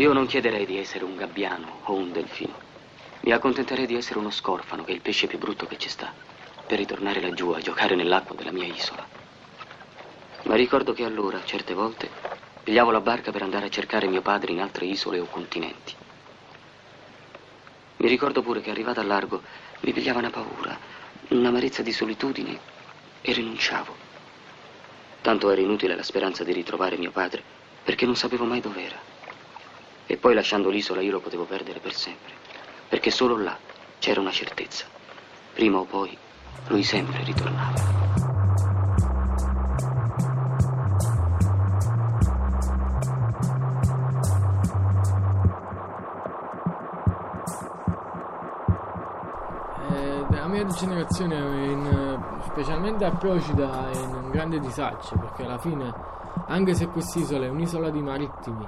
Io non chiederei di essere un gabbiano o un delfino. Mi accontenterei di essere uno scorfano, che è il pesce più brutto che ci sta, per ritornare laggiù a giocare nell'acqua della mia isola. Ma ricordo che allora, certe volte, pigliavo la barca per andare a cercare mio padre in altre isole o continenti. Mi ricordo pure che arrivata al largo mi pigliava una paura, un'amarezza di solitudine e rinunciavo. Tanto era inutile la speranza di ritrovare mio padre perché non sapevo mai dov'era. E poi lasciando l'isola io lo potevo perdere per sempre, perché solo là c'era una certezza. Prima o poi lui sempre ritornava. mia generazione, in, specialmente a Procida, è in un grande disagio perché alla fine, anche se quest'isola è un'isola di marittimi,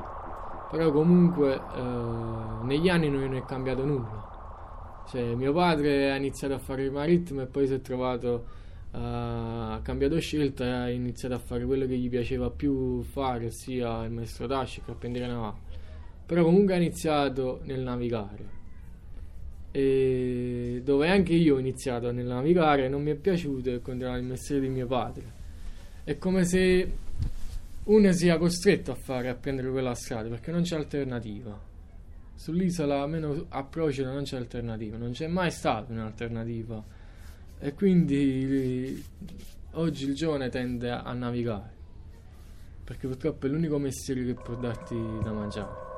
però comunque eh, negli anni non è cambiato nulla. Cioè, mio padre ha iniziato a fare il marittimo e poi si è trovato, uh, ha cambiato scelta e ha iniziato a fare quello che gli piaceva più fare, ossia il maestro d'ascia, il carpentiere navale. Però comunque ha iniziato nel navigare e dove anche io ho iniziato nel navigare non mi è piaciuto continuare il mestiere di mio padre. È come se uno sia costretto a fare a prendere quella strada perché non c'è alternativa. Sull'isola, almeno a Procida, non c'è alternativa, non c'è mai stata un'alternativa. E quindi oggi il giovane tende a navigare perché purtroppo è l'unico mestiere che può darti da mangiare.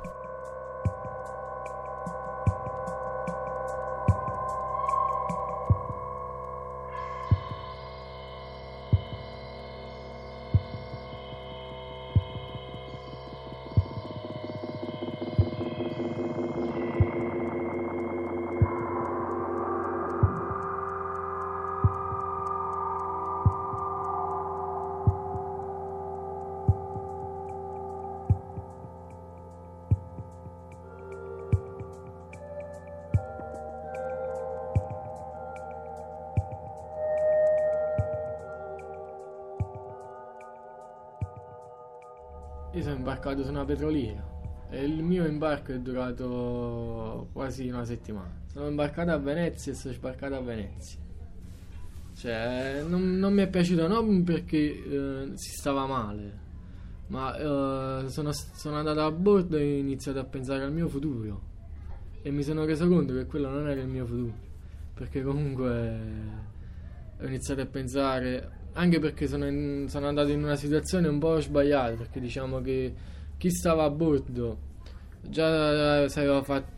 Io sono imbarcato su una petroliera e il mio imbarco è durato quasi una settimana. Sono imbarcato a Venezia e sono sbarcato a Venezia. Cioè, non, non mi è piaciuto non perché eh, si stava male, ma eh, sono, sono andato a bordo e ho iniziato a pensare al mio futuro. E mi sono reso conto che quello non era il mio futuro. Perché comunque ho iniziato a pensare anche perché sono, in, sono, andato in una situazione un po' sbagliata perché diciamo che chi stava a bordo già fatto,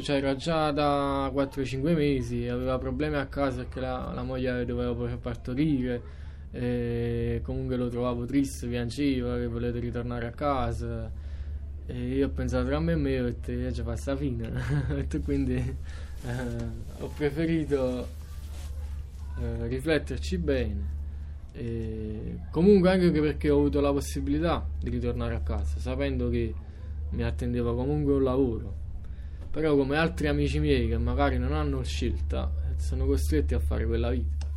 c'era già da 4-5 mesi aveva problemi a casa perché la, la moglie doveva partorire e comunque lo trovavo triste, piangeva che volete ritornare a casa. E io ho pensato tra me e me ho detto io già passa fine. Quindi eh, ho preferito eh, rifletterci bene e comunque anche perché ho avuto la possibilità di ritornare a casa, sapendo che mi attendeva comunque un lavoro. Però come altri amici miei che magari non hanno scelta, sono costretti a fare quella vita.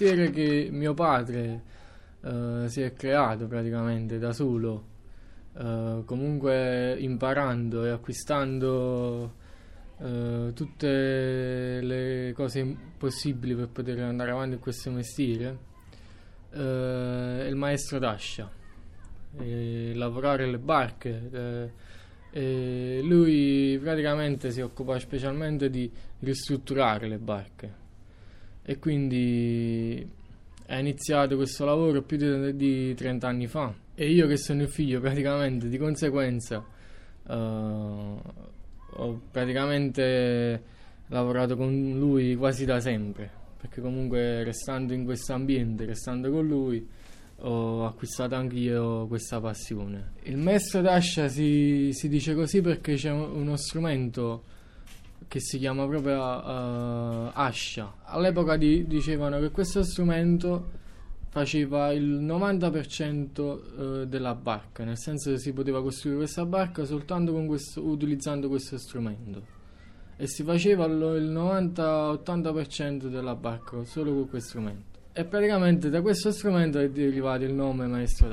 Mestiere che mio padre uh, si è creato praticamente da solo, uh, comunque imparando e acquistando uh, tutte le cose possibili per poter andare avanti in questo mestiere, è il maestro d'ascia, lavorare alle barche. E lui praticamente si occupa specialmente di ristrutturare le barche e quindi è iniziato questo lavoro più di, di 30 anni fa e io che sono il figlio praticamente di conseguenza uh, ho praticamente lavorato con lui quasi da sempre perché comunque restando in questo ambiente, restando con lui ho acquistato anch'io questa passione. Il maestro d'ascia si, si dice così perché c'è uno strumento che si chiama proprio uh, ascia. All'epoca di, dicevano che questo strumento faceva il 90% eh, della barca, nel senso che si poteva costruire questa barca soltanto questo, utilizzando questo strumento. E si faceva il 90-80% della barca solo con questo strumento. E praticamente da questo strumento è derivato il nome Maestro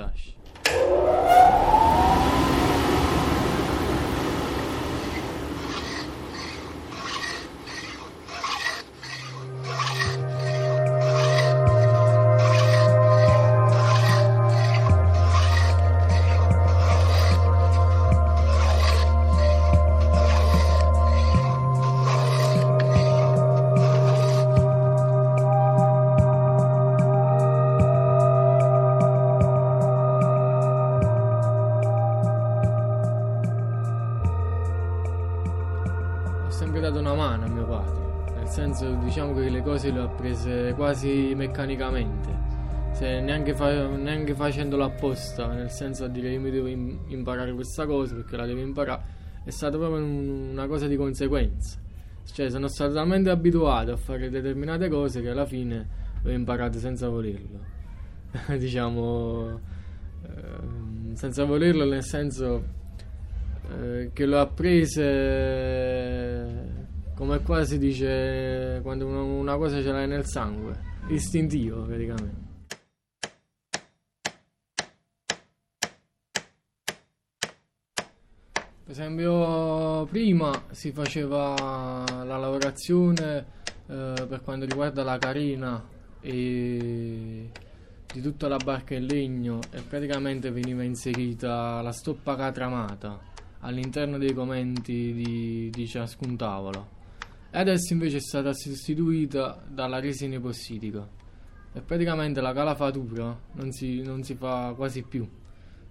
Dashi. cose le ho prese quasi meccanicamente, neanche, fa- neanche, facendolo apposta, nel senso di dire io mi devo im- imparare questa cosa perché la devo imparare, è stata proprio un- una cosa di conseguenza. Cioè, sono stato talmente abituato a fare determinate cose che alla fine le ho imparate senza volerlo. diciamo, eh, senza volerlo nel senso eh, che l'ho apprese come qua si dice quando una, cosa ce l'hai nel sangue, istintivo praticamente. Per esempio, prima si faceva la lavorazione eh, per quanto riguarda la carina e di tutta la barca in legno e praticamente veniva inserita la stoppa catramata all'interno dei commenti di, di ciascun tavolo adesso invece è stata sostituita dalla resina epossidica e praticamente la calafatura non si, non si fa quasi più.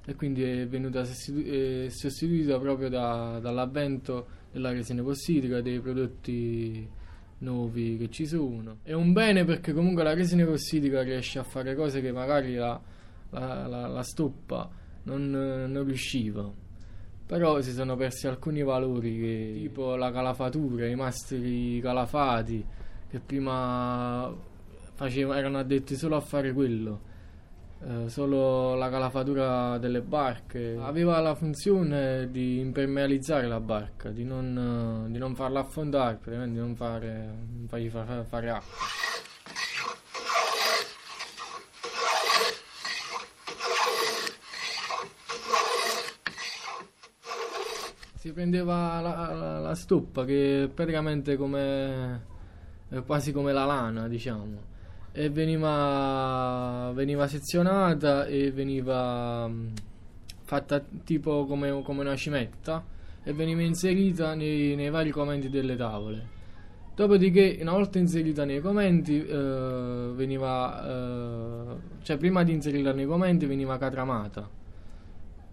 E quindi è venuta sostitu- sostituita proprio da, dall'avvento della resina epossidica dei prodotti nuovi che ci sono. È un bene perché comunque la resina epossidica riesce a fare cose che magari la, la, la, la stoppa non, non riusciva però si sono persi alcuni valori che, tipo la calafatura, i mastri calafati che prima faceva, erano addetti solo a fare quello, eh, solo la calafatura delle barche. Aveva la funzione di impermeabilizzare la barca, di non, di non farla affondare, di non, fare, non fargli far, fare acqua. Si prendeva la, la, la stoppa che praticamente come quasi come la lana diciamo. E veniva, veniva sezionata e veniva mm, fatta tipo come, come, una cimetta e veniva inserita nei, nei, vari commenti delle tavole. Dopodiché una volta inserita nei commenti eh, veniva eh, cioè prima di inserirla nei commenti veniva catramata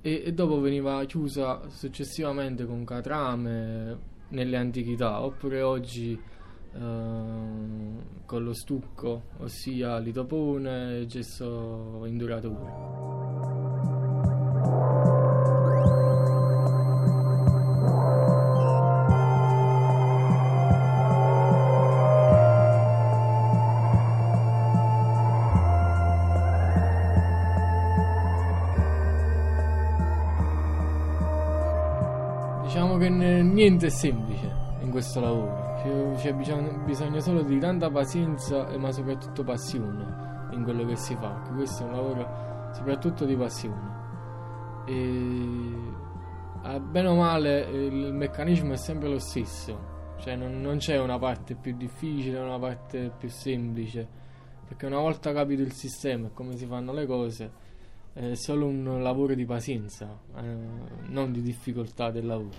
e, e dopo veniva chiusa successivamente con catrame nelle antichità oppure oggi eh, con lo stucco ossia litopone e gesso induratore niente è semplice in questo lavoro. C'è, bisogno, bisogno, solo di tanta pazienza ma soprattutto passione in quello che si fa. Questo è un lavoro soprattutto di passione. E a bene o male il meccanismo è sempre lo stesso. Cioè non, non c'è una parte più difficile, una parte più semplice. Perché una volta capito il sistema e come si fanno le cose, è solo un lavoro di pazienza, eh, non di difficoltà del lavoro.